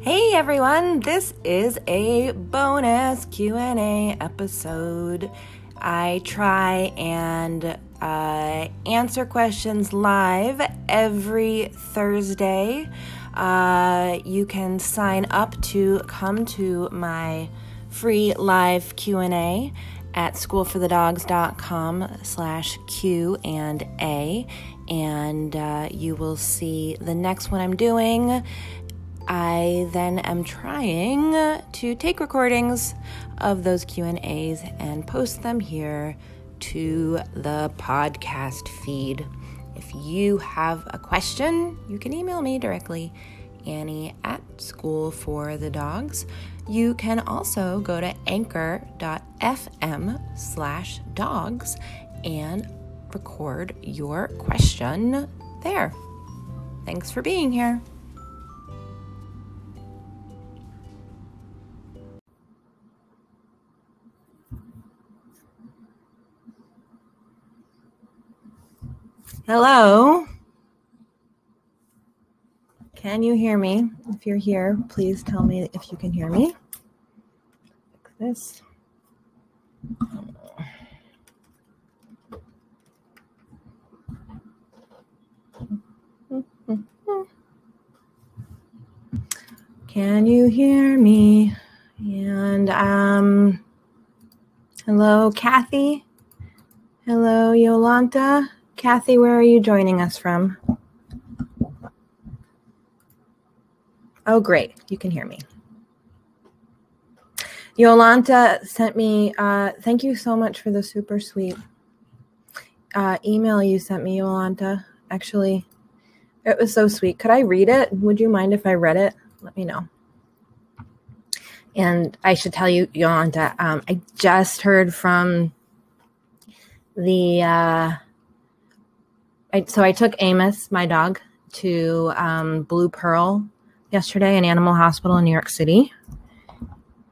Hey everyone, this is a bonus Q&A episode. I try and uh, answer questions live every Thursday. Uh, you can sign up to come to my free live Q&A at schoolforthedogs.com slash Q and A and uh, you will see the next one I'm doing. I then am trying to take recordings of those Q&As and post them here to the podcast feed. If you have a question, you can email me directly, Annie at School for the Dogs. You can also go to anchor.fm slash dogs and record your question there. Thanks for being here. Hello. Can you hear me? If you're here, please tell me if you can hear me. Fix this. Can you hear me? And um hello Kathy. Hello Yolanta. Kathy, where are you joining us from? Oh, great. You can hear me. Yolanta sent me, uh, thank you so much for the super sweet uh, email you sent me, Yolanta. Actually, it was so sweet. Could I read it? Would you mind if I read it? Let me know. And I should tell you, Yolanta, um, I just heard from the, uh, I, so I took Amos, my dog, to um, Blue Pearl yesterday, an animal hospital in New York City.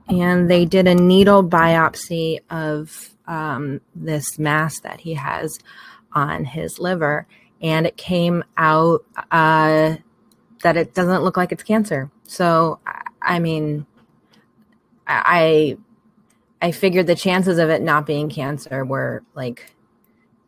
And they did a needle biopsy of um, this mass that he has on his liver. And it came out uh, that it doesn't look like it's cancer. So, I mean, I I figured the chances of it not being cancer were like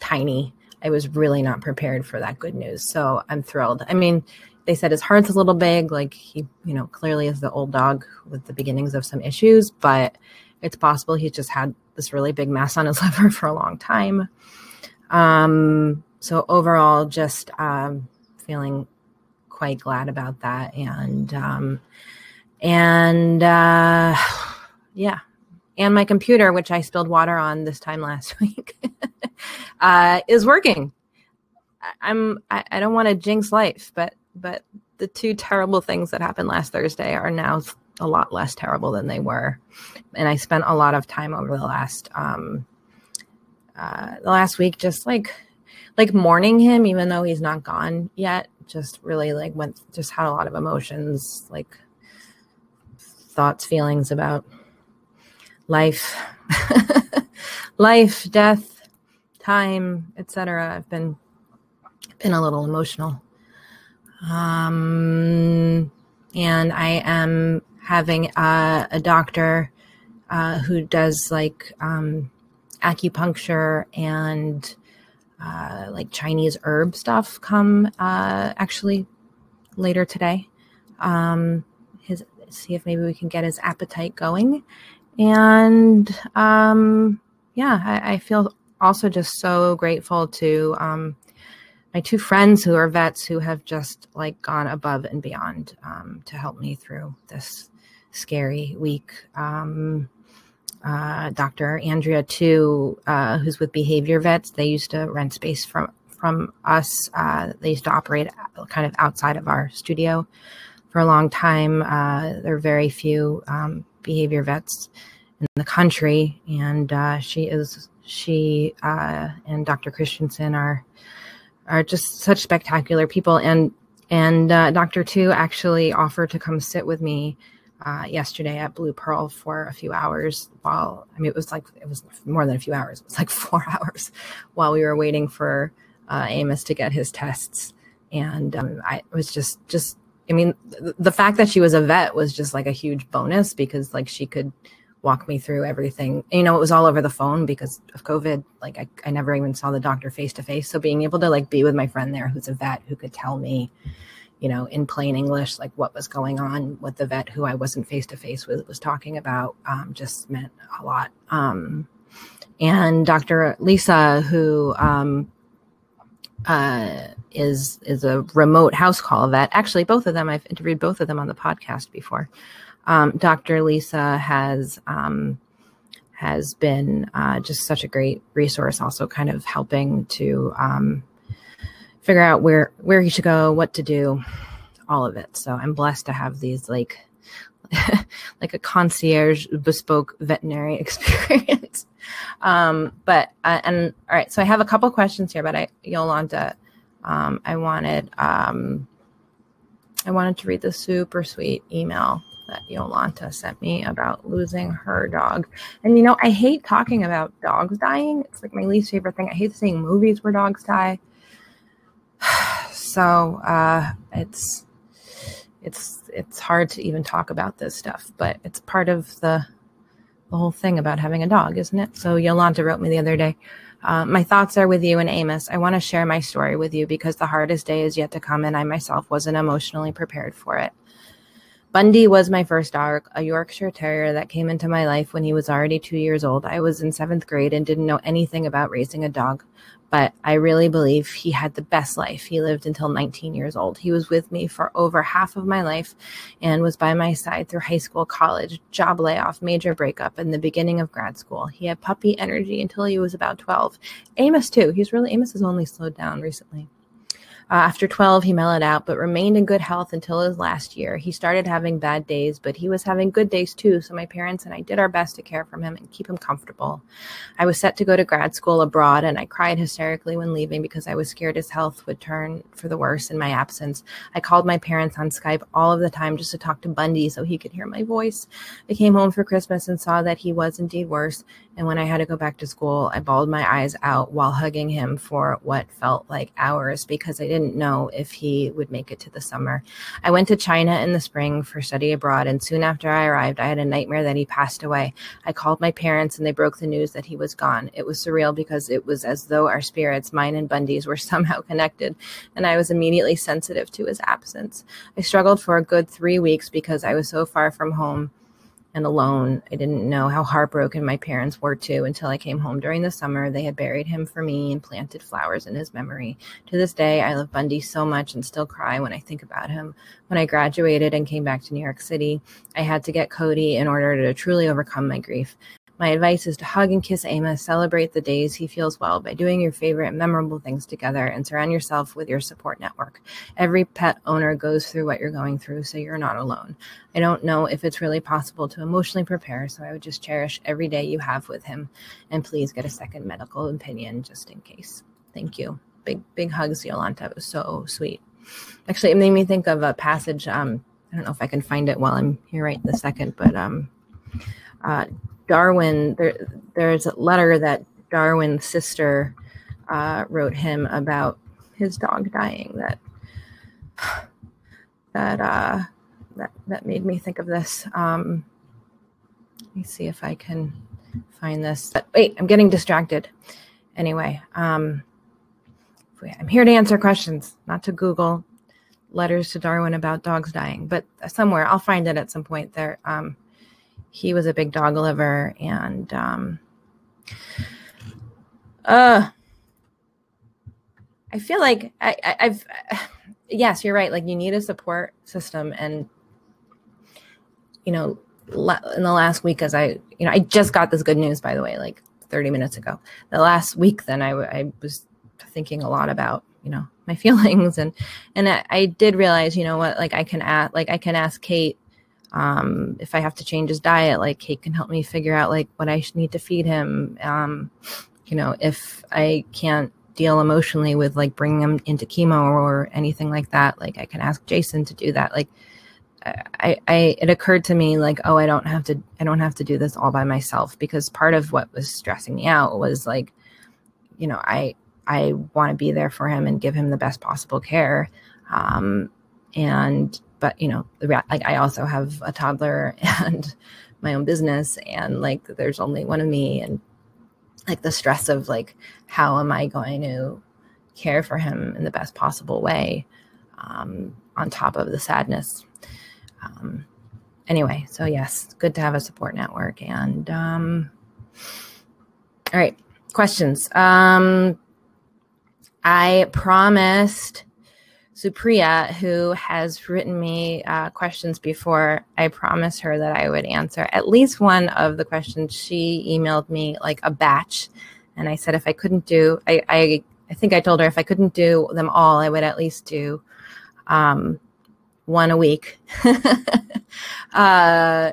tiny. I was really not prepared for that good news. So I'm thrilled. I mean, they said his heart's a little big, like he, you know, clearly is the old dog with the beginnings of some issues, but it's possible he's just had this really big mass on his liver for a long time. Um, so overall, just um, feeling quite glad about that, and um, and uh, yeah, and my computer, which I spilled water on this time last week, uh, is working. I'm I, I don't want to jinx life, but but the two terrible things that happened last Thursday are now a lot less terrible than they were, and I spent a lot of time over the last um, uh, the last week just like like mourning him, even though he's not gone yet. Just really like went just had a lot of emotions, like thoughts, feelings about life, life, death, time, etc. I've been been a little emotional. Um, and I am having a, a doctor uh, who does like um, acupuncture and uh, like Chinese herb stuff come uh, actually later today. Um, his see if maybe we can get his appetite going and um, yeah, I, I, feel also just so grateful to um, my two friends who are vets who have just like gone above and beyond um, to help me through this scary week. Um, uh, Dr. Andrea Tu, uh, who's with Behavior Vets. They used to rent space from from us. Uh, they used to operate kind of outside of our studio for a long time. Uh, there are very few um, behavior vets in the country, and uh, she is she uh, and Dr. Christensen are are just such spectacular people. And and uh, Dr. Tu actually offered to come sit with me uh, yesterday at Blue Pearl for a few hours. While I mean, it was like it was more than a few hours. It was like four hours while we were waiting for uh, Amos to get his tests. And um, I was just just I mean, the fact that she was a vet was just like a huge bonus because like she could walk me through everything. You know, it was all over the phone because of COVID. Like I, I never even saw the doctor face to face. So being able to like be with my friend there who's a vet who could tell me, you know, in plain English, like what was going on, what the vet who I wasn't face to face with was talking about, um, just meant a lot. Um, and Dr. Lisa, who um, uh, is is a remote house call vet. Actually, both of them I've interviewed both of them on the podcast before. Um, Dr. Lisa has um, has been uh, just such a great resource, also kind of helping to um, figure out where where he should go, what to do, all of it. So I'm blessed to have these like like a concierge bespoke veterinary experience. Um, but uh, and all right, so I have a couple questions here, but I Yolanda, um, I wanted um, I wanted to read the super sweet email that Yolanta sent me about losing her dog. And you know, I hate talking about dogs dying. It's like my least favorite thing. I hate seeing movies where dogs die. so uh, it's it's it's hard to even talk about this stuff, but it's part of the the whole thing about having a dog, isn't it? So Yolanta wrote me the other day. Uh, my thoughts are with you and Amos. I want to share my story with you because the hardest day is yet to come, and I myself wasn't emotionally prepared for it. Bundy was my first dog, a Yorkshire Terrier that came into my life when he was already two years old. I was in seventh grade and didn't know anything about raising a dog but I really believe he had the best life. He lived until 19 years old. He was with me for over half of my life and was by my side through high school, college, job layoff, major breakup, and the beginning of grad school. He had puppy energy until he was about 12. Amos, too. He's really, Amos has only slowed down recently. Uh, after 12, he mellowed out, but remained in good health until his last year. He started having bad days, but he was having good days too. So my parents and I did our best to care for him and keep him comfortable. I was set to go to grad school abroad, and I cried hysterically when leaving because I was scared his health would turn for the worse in my absence. I called my parents on Skype all of the time just to talk to Bundy so he could hear my voice. I came home for Christmas and saw that he was indeed worse. And when I had to go back to school, I bawled my eyes out while hugging him for what felt like hours because I didn't know if he would make it to the summer. I went to China in the spring for study abroad, and soon after I arrived, I had a nightmare that he passed away. I called my parents and they broke the news that he was gone. It was surreal because it was as though our spirits, mine and Bundy's, were somehow connected, and I was immediately sensitive to his absence. I struggled for a good three weeks because I was so far from home and alone. I didn't know how heartbroken my parents were too until I came home during the summer. They had buried him for me and planted flowers in his memory. To this day, I love Bundy so much and still cry when I think about him. When I graduated and came back to New York City, I had to get Cody in order to truly overcome my grief. My advice is to hug and kiss Amos, celebrate the days he feels well by doing your favorite memorable things together, and surround yourself with your support network. Every pet owner goes through what you're going through, so you're not alone. I don't know if it's really possible to emotionally prepare, so I would just cherish every day you have with him. And please get a second medical opinion just in case. Thank you. Big, big hugs, Yolanta. It was so sweet. Actually, it made me think of a passage. Um, I don't know if I can find it while I'm here right this second, but um, uh, Darwin, there, there's a letter that Darwin's sister uh, wrote him about his dog dying. That that uh, that that made me think of this. Um, let me see if I can find this. But wait, I'm getting distracted. Anyway, um, I'm here to answer questions, not to Google letters to Darwin about dogs dying, but somewhere I'll find it at some point there. Um, he was a big dog lover and um uh i feel like I, I i've yes you're right. Like you need a support system and you know in the last week as i you know i just got this good news by the way like 30 minutes ago. The last week then i, I was thinking a lot about you know my feelings and and I, I did realize you know what like i can ask like i can ask kate um, if I have to change his diet, like Kate can help me figure out like what I need to feed him. Um, you know, if I can't deal emotionally with like bringing him into chemo or anything like that, like I can ask Jason to do that. Like I, I, it occurred to me like, oh, I don't have to, I don't have to do this all by myself because part of what was stressing me out was like, you know, I, I want to be there for him and give him the best possible care. Um, and but you know, like I also have a toddler and my own business, and like there's only one of me, and like the stress of like how am I going to care for him in the best possible way, um, on top of the sadness. Um, anyway, so yes, good to have a support network. And um, all right, questions. Um, I promised Supriya, who has written me uh, questions before, I promised her that I would answer at least one of the questions. She emailed me like a batch, and I said if I couldn't do, I I, I think I told her if I couldn't do them all, I would at least do um, one a week. uh,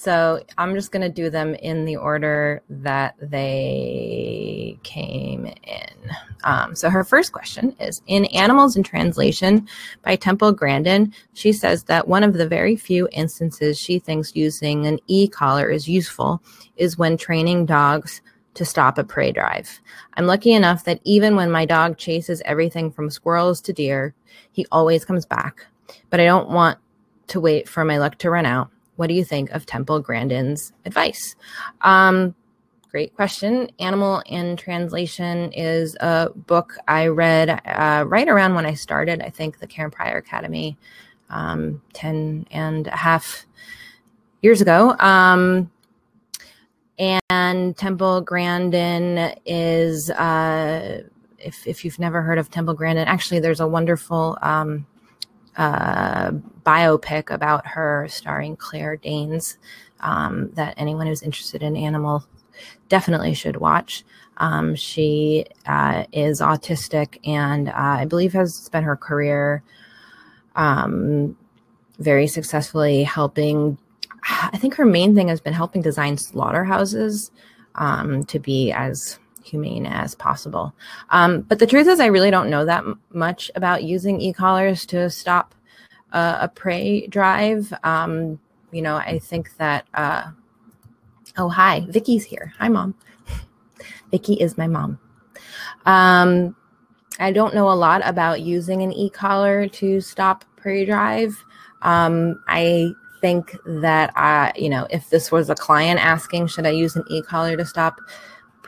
so I'm just going to do them in the order that they came in. Um, so her first question is In Animals in Translation by Temple Grandin, she says that one of the very few instances she thinks using an e collar is useful is when training dogs to stop a prey drive. I'm lucky enough that even when my dog chases everything from squirrels to deer, he always comes back. But I don't want to wait for my luck to run out what do you think of Temple Grandin's advice? Um, great question. Animal in Translation is a book I read uh, right around when I started, I think, the Karen Pryor Academy um, 10 and a half years ago. Um, and Temple Grandin is, uh, if, if you've never heard of Temple Grandin, actually, there's a wonderful um, uh, biopic about her starring Claire Danes um, that anyone who's interested in animal definitely should watch. Um, she uh, is autistic and uh, I believe has spent her career um, very successfully helping. I think her main thing has been helping design slaughterhouses um, to be as humane as possible. Um, but the truth is, I really don't know that m- much about using e-collars to stop uh, a prey drive. Um, you know, I think that. Uh, oh, hi, Vicky's here. Hi, mom. Vicky is my mom. Um, I don't know a lot about using an e-collar to stop prey drive. Um, I think that I, you know, if this was a client asking, should I use an e-collar to stop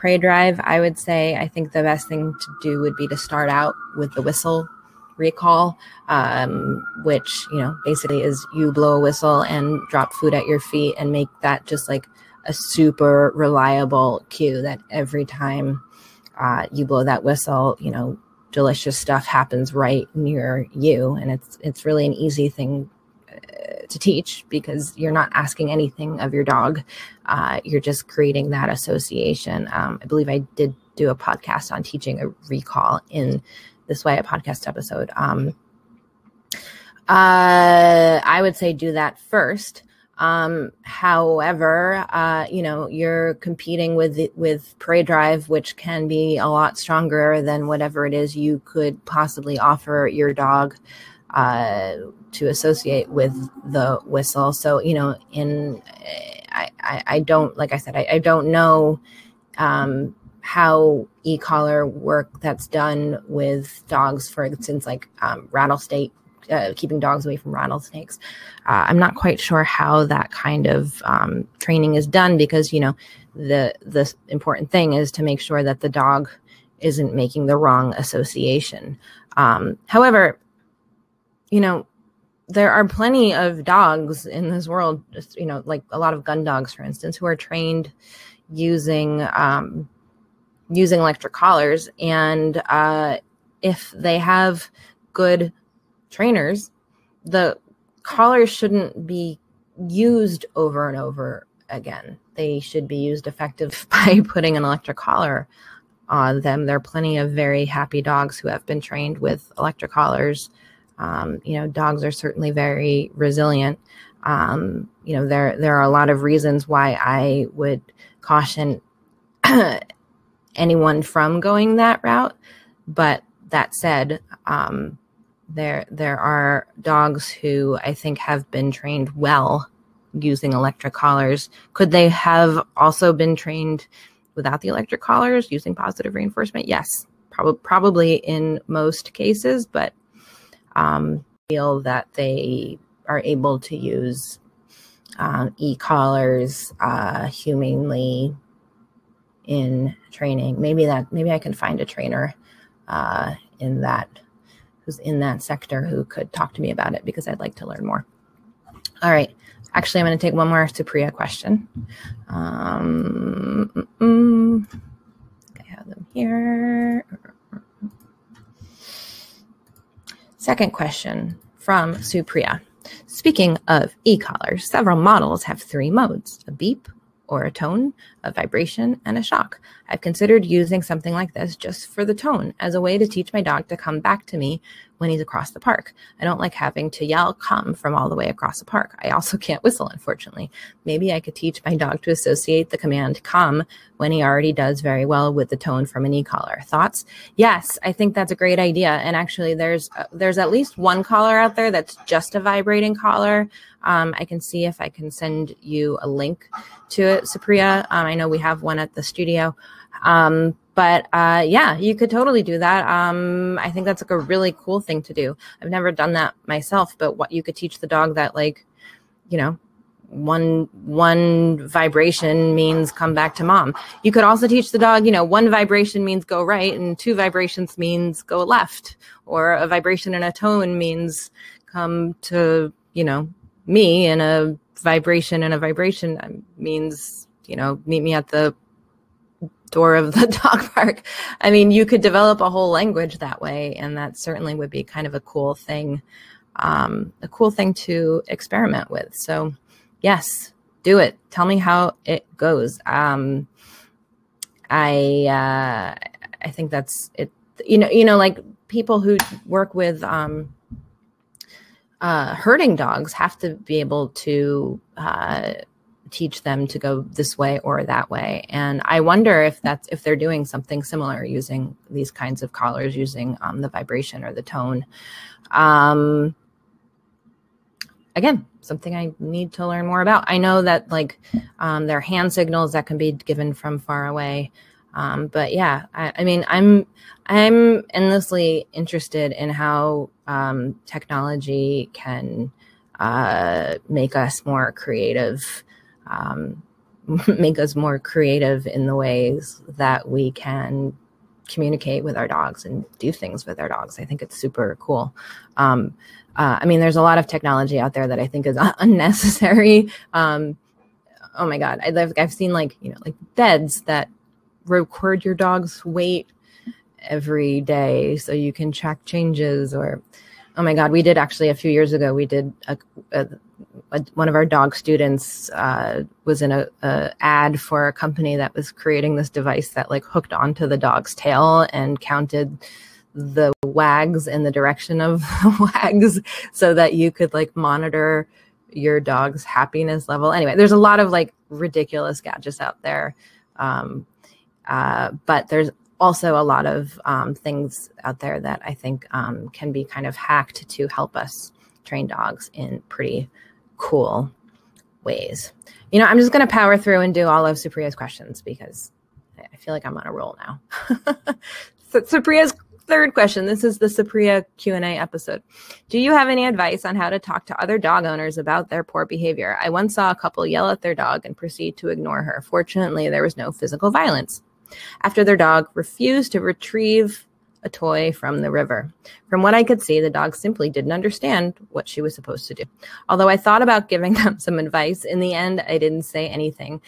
prey drive, I would say I think the best thing to do would be to start out with the whistle recall, um, which, you know, basically is you blow a whistle and drop food at your feet and make that just like a super reliable cue that every time uh, you blow that whistle, you know, delicious stuff happens right near you. And it's, it's really an easy thing to teach because you're not asking anything of your dog. Uh, you're just creating that association. Um, I believe I did do a podcast on teaching a recall in this way, a podcast episode. Um, uh, I would say do that first. Um, however, uh, you know, you're competing with with Prey Drive, which can be a lot stronger than whatever it is you could possibly offer your dog uh, to associate with the whistle. So, you know, in I, I, I don't like I said, I, I don't know um, how e-collar work that's done with dogs, for instance, like um, rattlesnake. Uh, keeping dogs away from rattlesnakes. Uh, I'm not quite sure how that kind of um, training is done because you know the the important thing is to make sure that the dog isn't making the wrong association. Um, however, you know, there are plenty of dogs in this world, just, you know, like a lot of gun dogs, for instance, who are trained using um, using electric collars. And uh, if they have good trainers, the collars shouldn't be used over and over again. They should be used effective by putting an electric collar on them. There are plenty of very happy dogs who have been trained with electric collars um, you know, dogs are certainly very resilient. Um, you know, there there are a lot of reasons why I would caution anyone from going that route. But that said, um, there there are dogs who I think have been trained well using electric collars. Could they have also been trained without the electric collars using positive reinforcement? Yes, probably probably in most cases, but um, feel that they are able to use um, e-collars uh, humanely in training. Maybe that maybe I can find a trainer uh, in that who's in that sector who could talk to me about it because I'd like to learn more. All right. Actually, I'm going to take one more Supriya question. Um, I have them here. Second question from Supriya. Speaking of e-collars, several models have three modes, a beep, or a tone, a vibration, and a shock. I've considered using something like this just for the tone as a way to teach my dog to come back to me when he's across the park. I don't like having to yell come from all the way across the park. I also can't whistle, unfortunately. Maybe I could teach my dog to associate the command come when he already does very well with the tone from an e-collar. Thoughts? Yes, I think that's a great idea. And actually there's uh, there's at least one collar out there that's just a vibrating collar. Um, I can see if I can send you a link to it, Supriya. Um, I know we have one at the studio. Um, but uh, yeah, you could totally do that. Um, I think that's like a really cool thing to do. I've never done that myself, but what you could teach the dog that like, you know, one one vibration means come back to mom. You could also teach the dog, you know, one vibration means go right and two vibrations means go left, or a vibration and a tone means come to, you know, me and a vibration and a vibration means, you know, meet me at the door of the dog park. I mean, you could develop a whole language that way, and that certainly would be kind of a cool thing, um, a cool thing to experiment with. So, yes, do it. Tell me how it goes. Um, I uh, I think that's it. You know, you know, like people who work with um, uh, herding dogs have to be able to uh, teach them to go this way or that way. And I wonder if that's if they're doing something similar using these kinds of collars, using um, the vibration or the tone. Um, again, something I need to learn more about. I know that like um, there are hand signals that can be given from far away. Um, but yeah, I, I, mean, I'm I'm endlessly interested in how um, technology can uh, make us more creative um, make us more creative in the ways that we can communicate with our dogs and do things with our dogs. I think it's super cool. Um, uh, I mean, there's a lot of technology out there that I think is unnecessary. Um, oh my God. I, I've seen like, you know, like beds that record your dog's weight every day so you can track changes or, oh my God, we did actually a few years ago, we did a, a one of our dog students uh, was in a, a, ad for a company that was creating this device that like hooked onto the dog's tail and counted the wags in the direction of the wags so that you could like monitor your dog's happiness level. Anyway there's a lot of like ridiculous gadgets out there um, uh, but there's also a lot of um, things out there that i think um, can be kind of hacked to help us train dogs in pretty cool ways. You know, I'm just going to power through and do all of Supriya's questions because I feel like I'm on a roll now. so Supriya's third question. This is the Supriya Q&A episode. Do you have any advice on how to talk to other dog owners about their poor behavior? I once saw a couple yell at their dog and proceed to ignore her. Fortunately, there was no physical violence. After their dog refused to retrieve a toy from the river. From what I could see, the dog simply didn't understand what she was supposed to do. Although I thought about giving them some advice, in the end, I didn't say anything.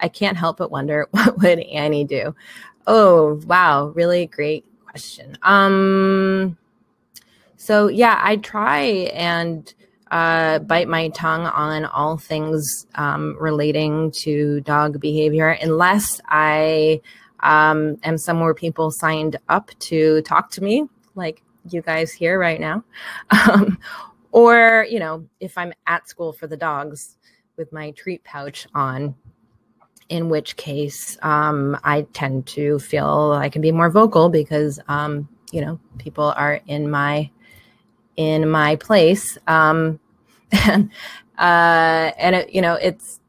I can't help but wonder what would Annie do? Oh, wow, really great question. Um so yeah, I try and uh, bite my tongue on all things um, relating to dog behavior unless I um, and some more people signed up to talk to me, like you guys here right now. Um, or, you know, if I'm at school for the dogs with my treat pouch on, in which case um, I tend to feel I can be more vocal because, um, you know, people are in my in my place. Um, and uh, and it, you know, it's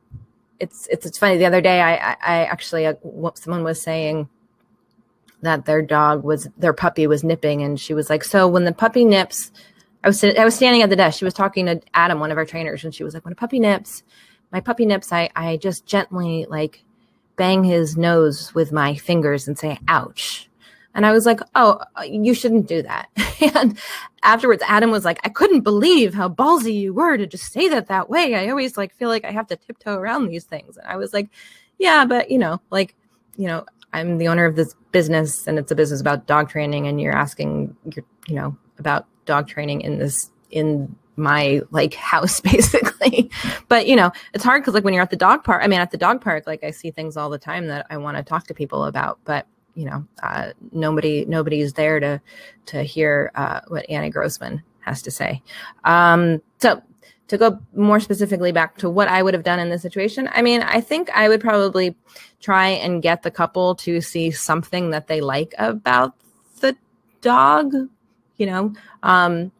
it's it's it's funny. The other day, I I, I actually uh, someone was saying that their dog was their puppy was nipping, and she was like, "So when the puppy nips, I was I was standing at the desk. She was talking to Adam, one of our trainers, and she was like, "When a puppy nips, my puppy nips, I I just gently like bang his nose with my fingers and say, ouch." And I was like, "Oh, uh, you shouldn't do that." and afterwards, Adam was like, "I couldn't believe how ballsy you were to just say that that way. I always like feel like I have to tiptoe around these things." And I was like, "Yeah, but you know, like." You know, I'm the owner of this business and it's a business about dog training and you're asking you know about dog training in this in my like house basically but you know it's hard because like when you're at the dog park i mean at the dog park like i see things all the time that i want to talk to people about but you know uh, nobody nobody's there to to hear uh, what annie grossman has to say um so to go more specifically back to what I would have done in this situation, I mean, I think I would probably try and get the couple to see something that they like about the dog. You know, um,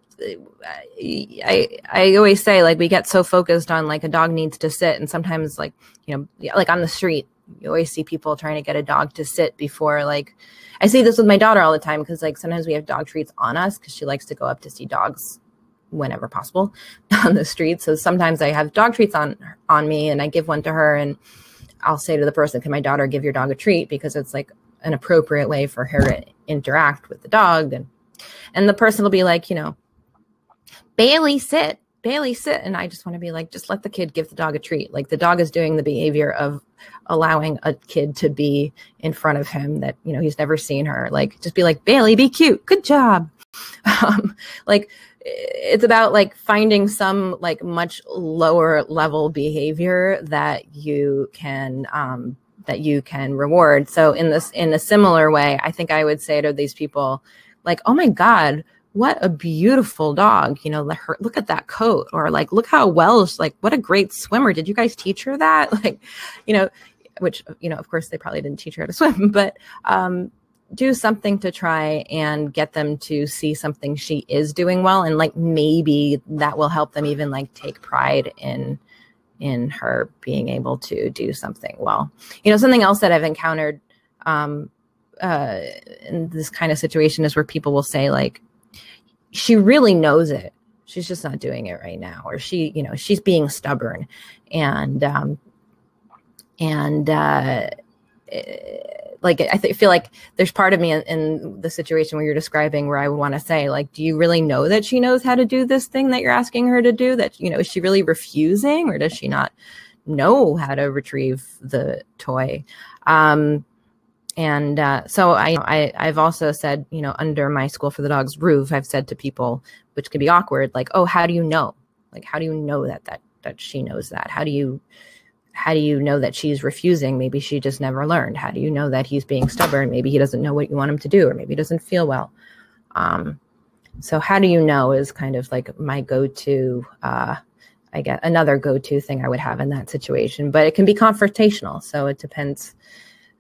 I I always say like we get so focused on like a dog needs to sit, and sometimes like you know, like on the street, you always see people trying to get a dog to sit before like. I see this with my daughter all the time because like sometimes we have dog treats on us because she likes to go up to see dogs whenever possible on the street. So sometimes I have dog treats on on me and I give one to her and I'll say to the person, "Can my daughter give your dog a treat?" because it's like an appropriate way for her to interact with the dog and and the person will be like, you know, Bailey sit, Bailey sit and I just want to be like just let the kid give the dog a treat. Like the dog is doing the behavior of allowing a kid to be in front of him that, you know, he's never seen her. Like just be like, "Bailey, be cute. Good job." Um, like it's about like finding some like much lower level behavior that you can um, that you can reward so in this in a similar way i think i would say to these people like oh my god what a beautiful dog you know her look at that coat or like look how well like what a great swimmer. Did you guys teach her that? Like you know which you know of course they probably didn't teach her how to swim but um do something to try and get them to see something she is doing well and like maybe that will help them even like take pride in in her being able to do something well. You know something else that i've encountered um uh in this kind of situation is where people will say like she really knows it she's just not doing it right now or she you know she's being stubborn and um and uh like I th- feel like there's part of me in, in, the situation where you're describing where I would want to say like, do you really know that she knows how to do this thing that you're asking her to do? That you know, is she really refusing, or does she not know how to retrieve the toy? Um, and uh, so I, I I've also said you know under my school for the dogs roof I've said to people which can be awkward like oh how do you know like how do you know that that that she knows that how do you how do you know that she's refusing? Maybe she just never learned. How do you know that he's being stubborn? Maybe he doesn't know what you want him to do, or maybe he doesn't feel well. Um, so how do you know is kind of like my go-to. Uh, I get another go-to thing I would have in that situation, but it can be confrontational. So it depends.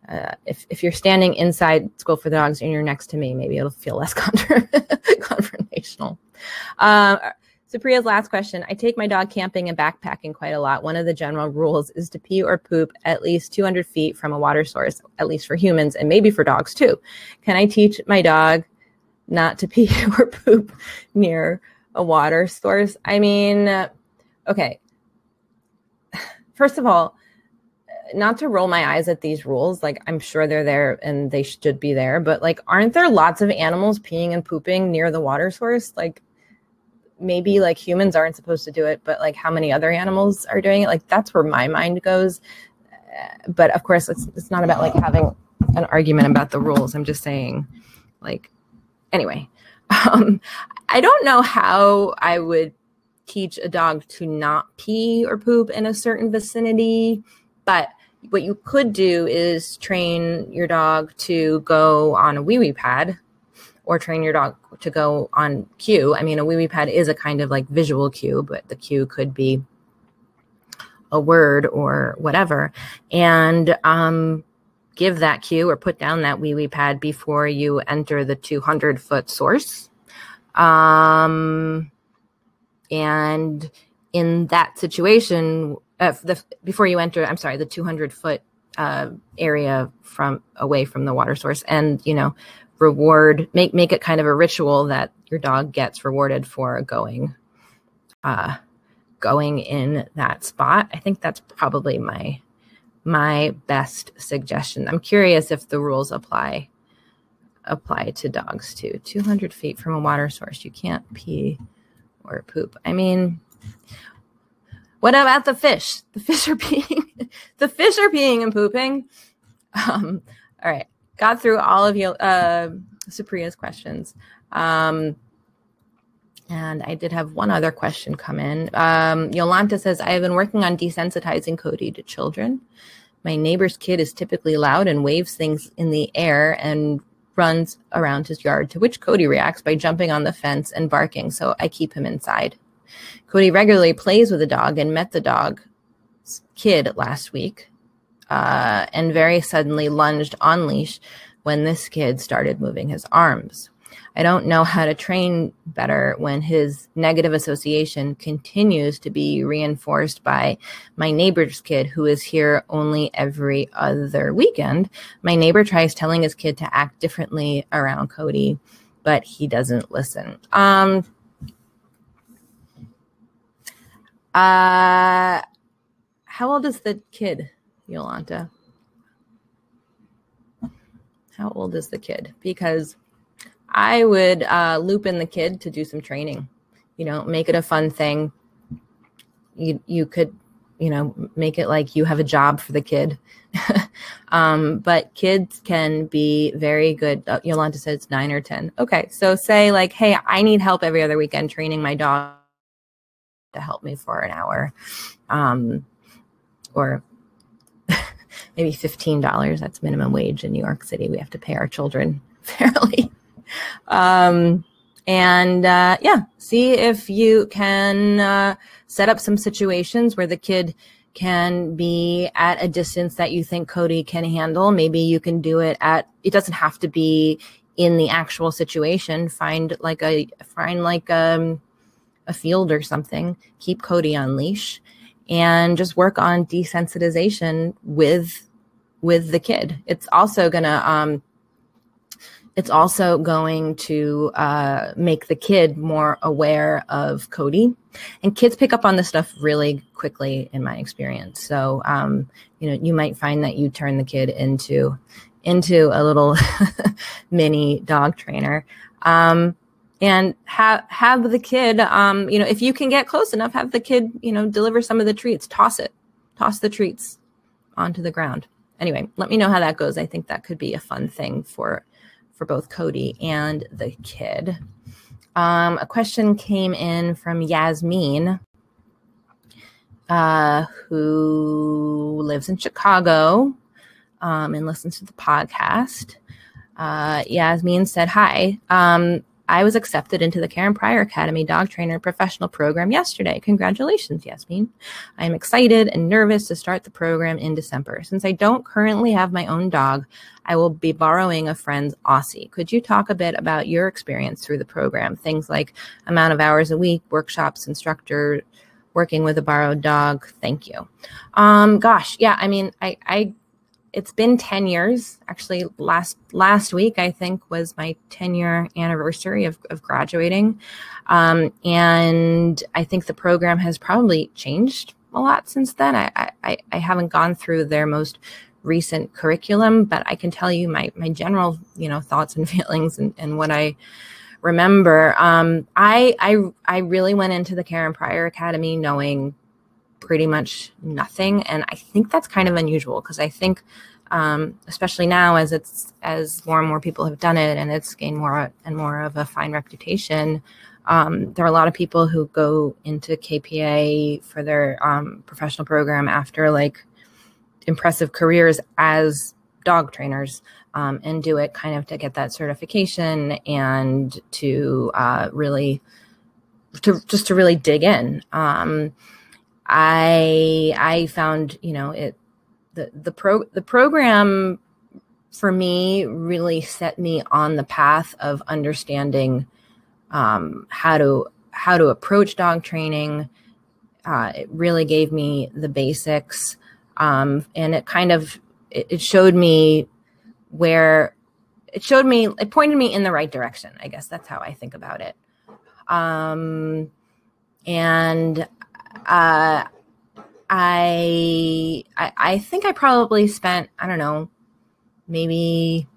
Uh, if if you're standing inside School for the Dogs and you're next to me, maybe it'll feel less confrontational. Uh, Supriya's last question. I take my dog camping and backpacking quite a lot. One of the general rules is to pee or poop at least 200 feet from a water source, at least for humans and maybe for dogs too. Can I teach my dog not to pee or poop near a water source? I mean, okay. First of all, not to roll my eyes at these rules, like I'm sure they're there and they should be there, but like, aren't there lots of animals peeing and pooping near the water source? Like, maybe like humans aren't supposed to do it, but like how many other animals are doing it? Like that's where my mind goes. Uh, but of course, it's it's not about like having an argument about the rules. I'm just saying, like, anyway, um, I don't know how I would teach a dog to not pee or poop in a certain vicinity, but what you could do is train your dog to go on a wee wee pad or train your dog to go on cue. I mean, a wee wee pad is a kind of like visual cue, but the cue could be a word or whatever. And um, give that cue or put down that wee wee pad before you enter the 200 foot source. Um, and in that situation, uh, the, before you enter, I'm sorry, the 200 foot uh, area from away from the water source, and you know, reward make make it kind of a ritual that your dog gets rewarded for going uh going in that spot. I think that's probably my my best suggestion. I'm curious if the rules apply apply to dogs too. 200 feet from a water source you can't pee or poop. I mean what about the fish the fish are peeing the fish are peeing and pooping um all right got through all of you uh, Supriya's questions. Um, and I did have one other question come in. Um, Yolanta says, I have been working on desensitizing Cody to children. My neighbor's kid is typically loud and waves things in the air and runs around his yard, to which Cody reacts by jumping on the fence and barking. So I keep him inside. Cody regularly plays with the dog and met the dog kid last week uh, and very suddenly lunged on leash when this kid started moving his arms. I don't know how to train better when his negative association continues to be reinforced by my neighbor's kid who is here only every other weekend. My neighbor tries telling his kid to act differently around Cody, but he doesn't listen. Um, uh, how old is the kid? Yolanta? How old is the kid? Because I would uh, loop in the kid to do some training. You know, make it a fun thing. You you could, you know, make it like you have a job for the kid. um, but kids can be very good. Uh, Yolanta it's nine or ten. Okay, so say like, hey, I need help every other weekend training my dog to help me for an hour, um, or maybe $15. That's minimum wage in New York City. We have to pay our children fairly. Um, and uh, yeah, see if you can uh, set up some situations where the kid can be at a distance that you think Cody can handle. Maybe you can do it at, it doesn't have to be in the actual situation. Find like a, find like um, a field or something. Keep Cody on leash and just work on desensitization with with the kid. It's also gonna um, it's also going to uh, make the kid more aware of Cody, and kids pick up on this stuff really quickly, in my experience. So um, you know, you might find that you turn the kid into into a little mini dog trainer. Um, and have have the kid um, you know if you can get close enough have the kid you know deliver some of the treats. Toss it. Toss the treats onto the ground. Anyway let me know how that goes. I think that could be a fun thing for for both cody and the kid. Um, a question came in from yasmin uh, who lives in chicago um, and listens to the podcast. Uh, yasmin said hi. Um, I was accepted into the Karen Pryor Academy Dog Trainer Professional Program yesterday. Congratulations, Yasmin. I am excited and nervous to start the program in December. Since I don't currently have my own dog, I will be borrowing a friend's Aussie. Could you talk a bit about your experience through the program? Things like amount of hours a week, workshops, instructor, working with a borrowed dog. Thank you. Um, gosh, yeah, I mean, I, I it's been 10 years. Actually last last week i think was my 10 year anniversary of, of graduating. Um, and i think the program has probably changed a lot since then. I, I i haven't gone through their most recent curriculum but i can tell you my my general you know thoughts and feelings and, and what i remember. Um, I, I i really went into the karen pryor academy knowing pretty much nothing. And I think that's kind of unusual because I think, um, especially now as it's as more and more people have done it and it's gained more and more of a fine reputation. Um, there are a lot of people who go into KPA for their um, professional program after like impressive careers as dog trainers um, and do it kind of to get that certification and to uh, really to just to really dig in um, I I found you know it the the pro the program for me really set me on the path of understanding um, how to how to approach dog training. Uh, it really gave me the basics, um, and it kind of it, it showed me where it showed me it pointed me in the right direction i guess that's how i think about it um and uh I, I I think I probably spent I don't know maybe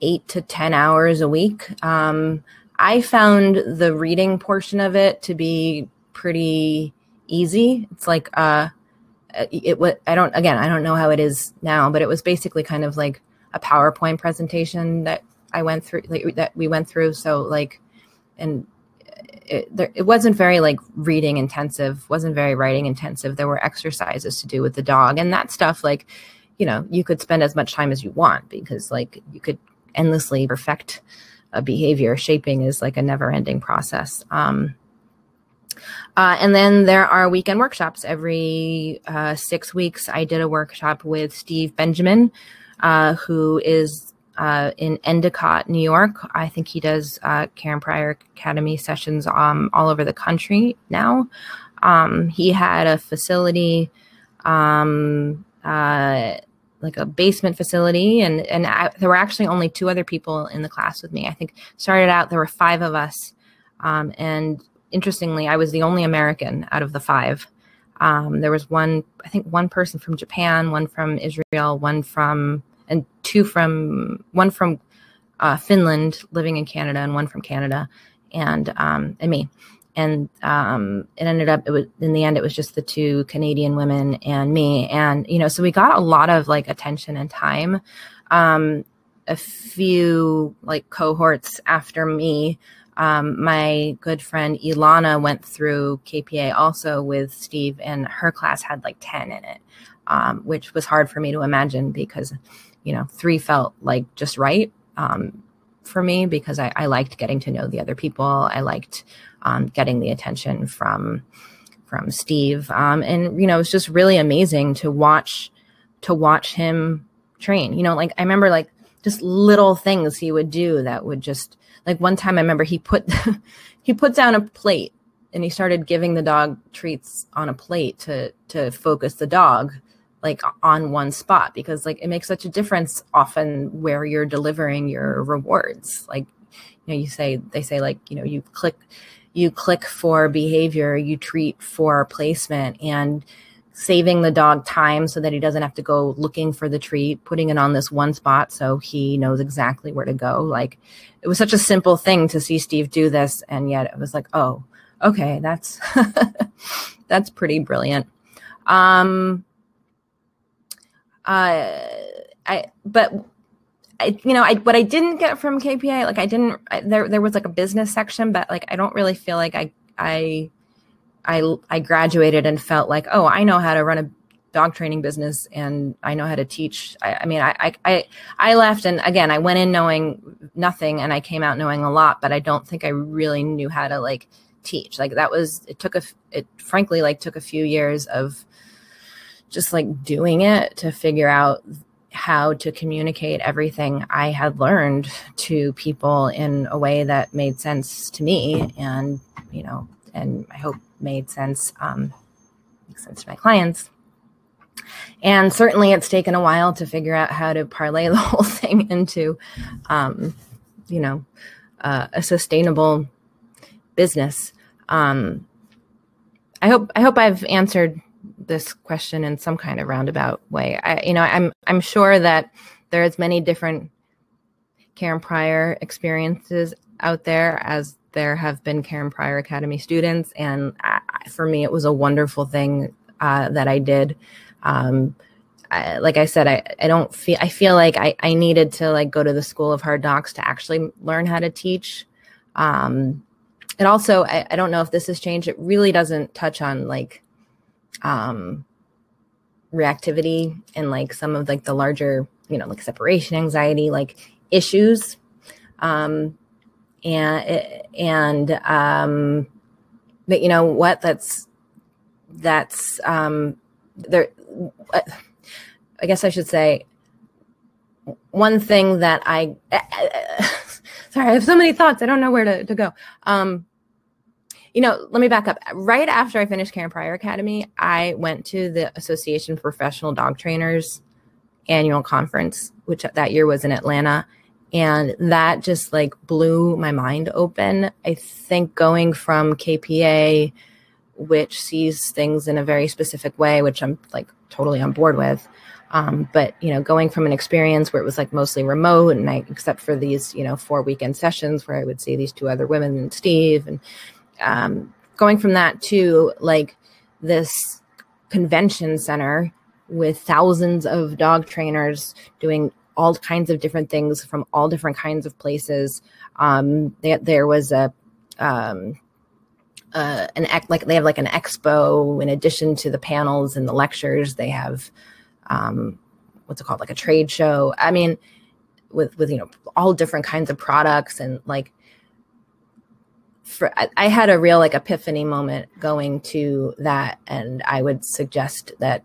eight to ten hours a week. Um, I found the reading portion of it to be pretty easy. It's like uh, it what I don't again I don't know how it is now, but it was basically kind of like a PowerPoint presentation that I went through like, that we went through. So like and it, there, it wasn't very like reading intensive wasn't very writing intensive. There were exercises to do with the dog and that stuff like you know you could spend as much time as you want because like you could endlessly perfect a behavior. Shaping is like a never ending process. Um, uh, and then there are weekend workshops. Every uh, six weeks i did a workshop with steve benjamin uh, who is uh, in Endicott, New York. I think he does uh, Karen Pryor Academy sessions um, all over the country now. Um, he had a facility, um, uh, like a basement facility, and and I, there were actually only two other people in the class with me. I think started out there were five of us, um, and interestingly, I was the only American out of the five. Um, there was one, I think, one person from Japan, one from Israel, one from and two from one from uh, Finland living in Canada and one from Canada and um, and me. And um, it ended up it was in the end it was just the two Canadian women and me. And you know, so we got a lot of like attention and time. Um, a few like cohorts after me. Um, my good friend Ilana went through KPA also with Steve, and her class had like 10 in it, um, which was hard for me to imagine because you know, three felt like just right um, for me because I, I, liked getting to know the other people. I liked um, getting the attention from from Steve, um, and you know, it's just really amazing to watch to watch him train. You know, like I remember like just little things he would do that would just like one time I remember he put he put down a plate and he started giving the dog treats on a plate to to focus the dog like on one spot because like it makes such a difference often where you're delivering your rewards. Like you know you say they say like you know you click you click for behavior you treat for placement and saving the dog time so that he doesn't have to go looking for the treat putting it on this one spot so he knows exactly where to go. Like it was such a simple thing to see steve do this and yet it was like oh okay that's that's pretty brilliant. Um uh, I but I, you know, I what I didn't get from KPA, like I didn't I, there there was like a business section, but like I don't really feel like I I I I graduated and felt like oh I know how to run a dog training business and I know how to teach. I, I mean I, I I left and again I went in knowing nothing and I came out knowing a lot, but I don't think I really knew how to like teach. Like that was it took a it frankly like took a few years of just like doing it to figure out how to communicate everything I had learned to people in a way that made sense to me and, you know, and I hope made sense, um, makes sense to my clients. And certainly it's taken a while to figure out how to parlay the whole thing into, um, you know, uh, a sustainable business. Um, I hope I hope I've answered this question in some kind of roundabout way. I, you know, I'm I'm sure that there's many different Karen Pryor experiences out there as there have been Karen Pryor Academy students, and I, for me, it was a wonderful thing uh, that I did. Um, I, like I said, I, I don't feel I feel like I, I needed to like go to the school of hard knocks to actually learn how to teach. Um, it also I, I don't know if this has changed. It really doesn't touch on like um, reactivity and like some of like the larger, you know, like separation anxiety, like issues. Um, and, and, um, but you know what, that's, that's, um, there, I guess I should say one thing that I, sorry, I have so many thoughts. I don't know where to, to go. Um, you know, let me back up. Right after I finished Karen Pryor Academy, I went to the Association of Professional Dog Trainers annual conference, which that year was in Atlanta. And that just like blew my mind open. I think going from KPA, which sees things in a very specific way, which I'm like totally on board with. Um, but you know, going from an experience where it was like mostly remote, and I, except for these, you know, four weekend sessions where I would see these two other women and Steve, and um, going from that to like this convention center with thousands of dog trainers doing all kinds of different things from all different kinds of places. Um, there, there was a um, uh, an like they have like an expo in addition to the panels and the lectures. They have um, what's it called, like a trade show. I mean, with with you know all different kinds of products and like for I, had a real like epiphany moment going to that and i would suggest that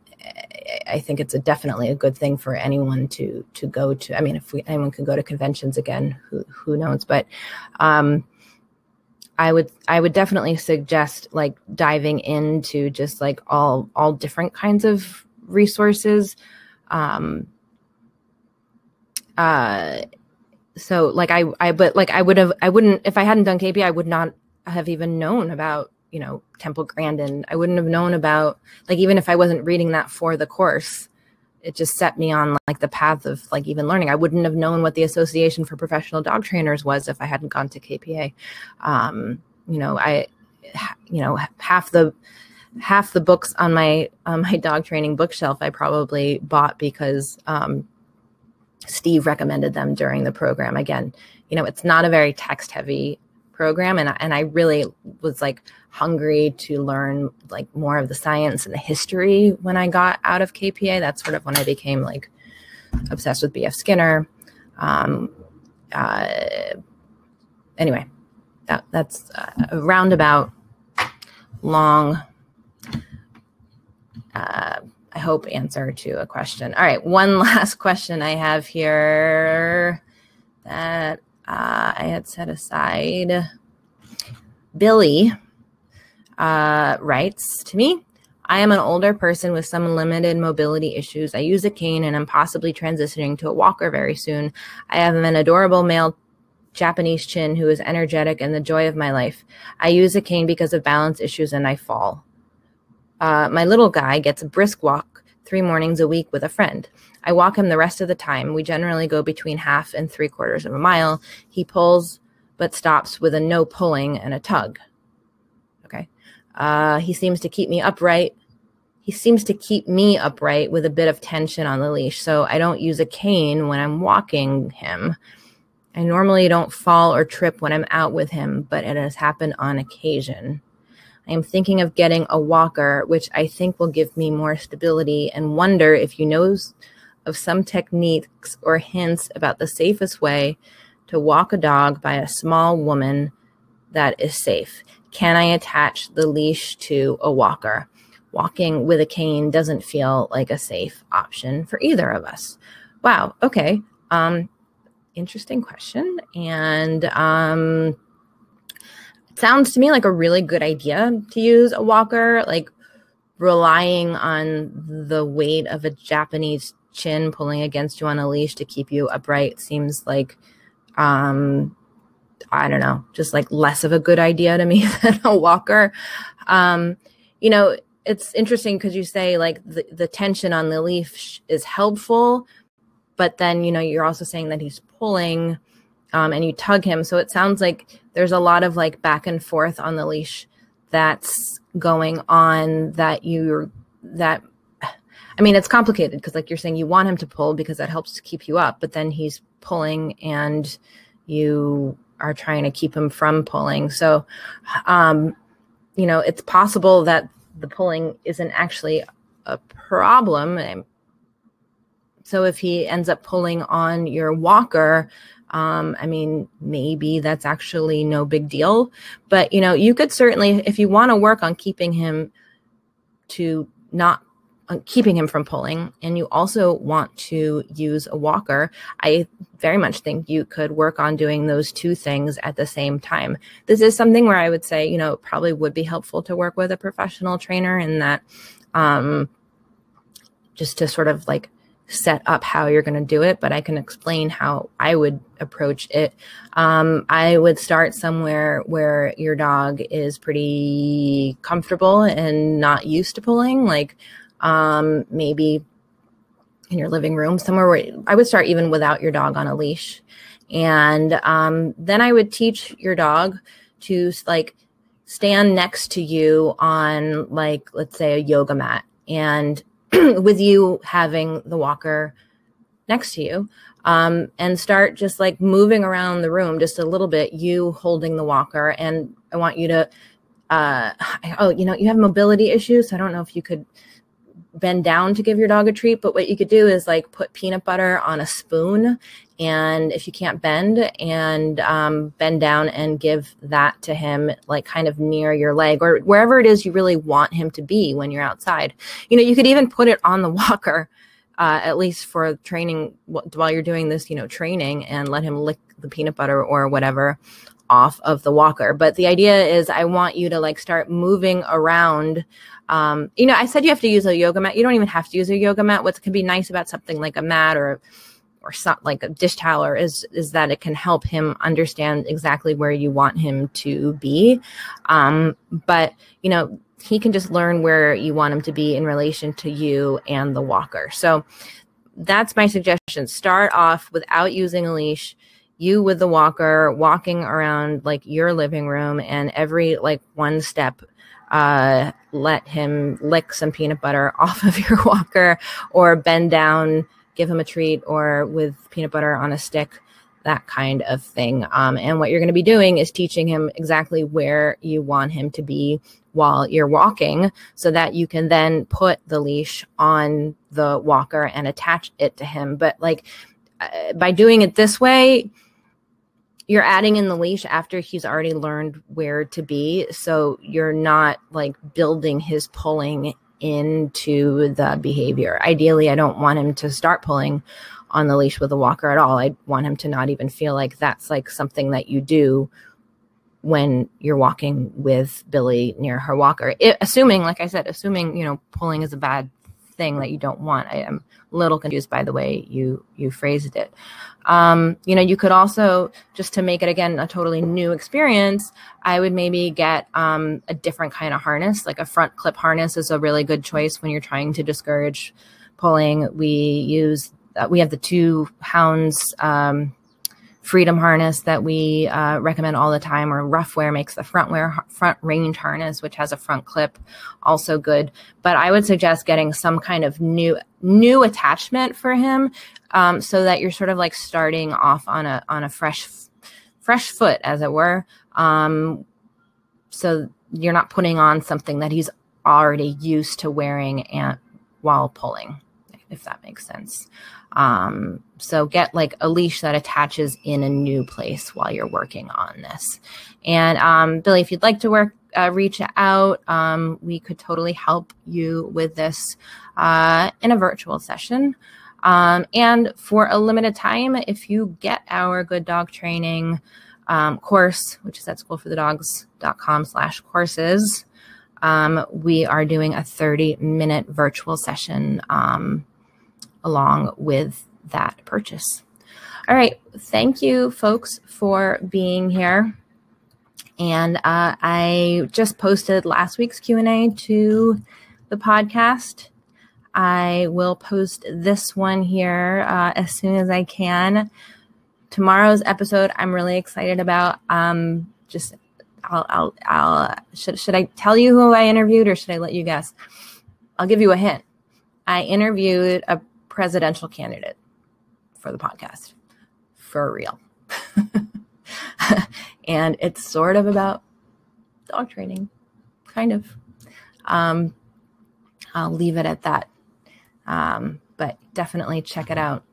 i think it's a definitely a good thing for anyone to to go to i mean if we, anyone can go to conventions again who who knows but um i would i would definitely suggest like diving into just like all all different kinds of resources. Um uh so like I I but like I would have I wouldn't if I hadn't done KP I would not have even known about you know Temple Grandin. I wouldn't have known about like even if I wasn't reading that for the course, it just set me on like the path of like even learning. I wouldn't have known what the Association for Professional Dog Trainers was if I hadn't gone to KPA. Um, you know, I you know half the half the books on my on my dog training bookshelf I probably bought because um, Steve recommended them during the program. Again, you know, it's not a very text heavy program, and and I really was like hungry to learn like more of the science and the history when I got out of KPA. That's sort of when I became like obsessed with BF Skinner. Um, uh, anyway, that that's a roundabout, long. Uh, I hope, answer to a question. All right, one last question I have here that uh, I had set aside. Billy uh, writes to me I am an older person with some limited mobility issues. I use a cane and I'm possibly transitioning to a walker very soon. I have an adorable male Japanese chin who is energetic and the joy of my life. I use a cane because of balance issues and I fall. Uh, my little guy gets a brisk walk three mornings a week with a friend. I walk him the rest of the time. We generally go between half and three quarters of a mile. He pulls but stops with a no pulling and a tug. Okay. Uh, he seems to keep me upright. He seems to keep me upright with a bit of tension on the leash. So I don't use a cane when I'm walking him. I normally don't fall or trip when I'm out with him, but it has happened on occasion. I am thinking of getting a walker, which I think will give me more stability, and wonder if you know of some techniques or hints about the safest way to walk a dog by a small woman that is safe. Can I attach the leash to a walker? Walking with a cane doesn't feel like a safe option for either of us. Wow. Okay. Um, interesting question. And um, sounds to me like a really good idea to use a walker, like relying on the weight of a Japanese chin pulling against you on a leash to keep you upright seems like um I don't know, just like less of a good idea to me than a walker. Um, you know, it's interesting because you say like the, the tension on the leash is helpful, but then, you know, you're also saying that he's pulling um, and you tug him. So it sounds like there's a lot of like back and forth on the leash that's going on that you're that I mean it's complicated because like you're saying you want him to pull because that helps to keep you up, but then he's pulling and you are trying to keep him from pulling. So um you know, it's possible that the pulling isn't actually a problem. So if he ends up pulling on your walker, um, I mean, maybe that's actually no big deal. But, you know, you could certainly, if you want to work on keeping him to not keeping him from pulling and you also want to use a walker i very much think you could work on doing those two things at the same time this is something where i would say you know probably would be helpful to work with a professional trainer in that um just to sort of like set up how you're going to do it, but I can explain how I would approach it. Um, I would start somewhere where your dog is pretty comfortable and not used to pulling, like um, maybe in your living room, somewhere where I would start even without your dog on a leash. And um, then I would teach your dog to like stand next to you on, like, let's say a yoga mat. And with you having the walker next to you um, and start just like moving around the room just a little bit, you holding the walker. And I want you to, uh, oh, you know, you have mobility issues. So I don't know if you could bend down to give your dog a treat, but what you could do is like put peanut butter on a spoon. And if you can't bend and um, bend down and give that to him, like kind of near your leg or wherever it is you really want him to be when you're outside. You know, you could even put it on the walker, uh, at least for training while you're doing this, you know, training and let him lick the peanut butter or whatever off of the walker. But the idea is I want you to like start moving around um, you know, I said you have to use a yoga mat. You don't even have to use a yoga mat. What can be nice about something like a mat or or something like a dish towel is is that it can help him understand exactly where you want him to be. Um, but you know, he can just learn where you want him to be in relation to you and the walker. So that's my suggestion. Start off without using a leash you with the walker walking around like your living room and every like one step uh, let him lick some peanut butter off of your walker or bend down, give him a treat, or with peanut butter on a stick, that kind of thing. Um, and what you're going to be doing is teaching him exactly where you want him to be while you're walking so that you can then put the leash on the walker and attach it to him. But like uh, by doing it this way, you're adding in the leash after he's already learned where to be. So you're not like building his pulling into the behavior. Ideally i don't want him to start pulling on the leash with a walker at all. I want him to not even feel like that's like something that you do when you're walking with billy near her walker. It, assuming like i said assuming you know pulling is a bad thing that you don't want i am a little confused by the way you you phrased it um, you know, you could also just to make it again a totally new experience. I would maybe get um, a different kind of harness, like a front clip harness is a really good choice when you're trying to discourage pulling. We use uh, we have the two hounds um, freedom harness that we uh, recommend all the time, or Ruffwear makes the front wear front range harness, which has a front clip, also good. But I would suggest getting some kind of new new attachment for him, um, so that you're sort of like starting off on a on a fresh fresh foot, as it were. Um, so you're not putting on something that he's already used to wearing and while pulling, if that makes sense. Um, so get like a leash that attaches in a new place while you're working on this. And um, Billy, if you'd like to work, uh, reach out. Um, we could totally help you with this uh, in a virtual session. Um, and for a limited time, if you get our good dog training um, course, which is at schoolforthedogs.com slash courses, um, we are doing a 30 minute virtual session um, along with that purchase. All right. Thank you, folks, for being here. And uh, I just posted last week's Q&A to the podcast. I will post this one here uh, as soon as I can. Tomorrow's episode, I'm really excited about. Um, just, I'll, I'll, I'll, should, should I tell you who I interviewed or should I let you guess? I'll give you a hint. I interviewed a presidential candidate for the podcast for real. and it's sort of about dog training, kind of. Um, I'll leave it at that. Um, but definitely check it out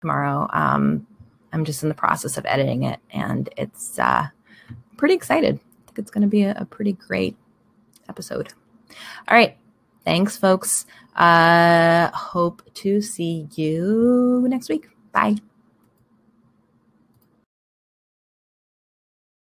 tomorrow. Um, I'm just in the process of editing it, and it's uh, pretty excited. I think it's going to be a, a pretty great episode. All right. Thanks, folks. Uh, hope to see you next week. Bye.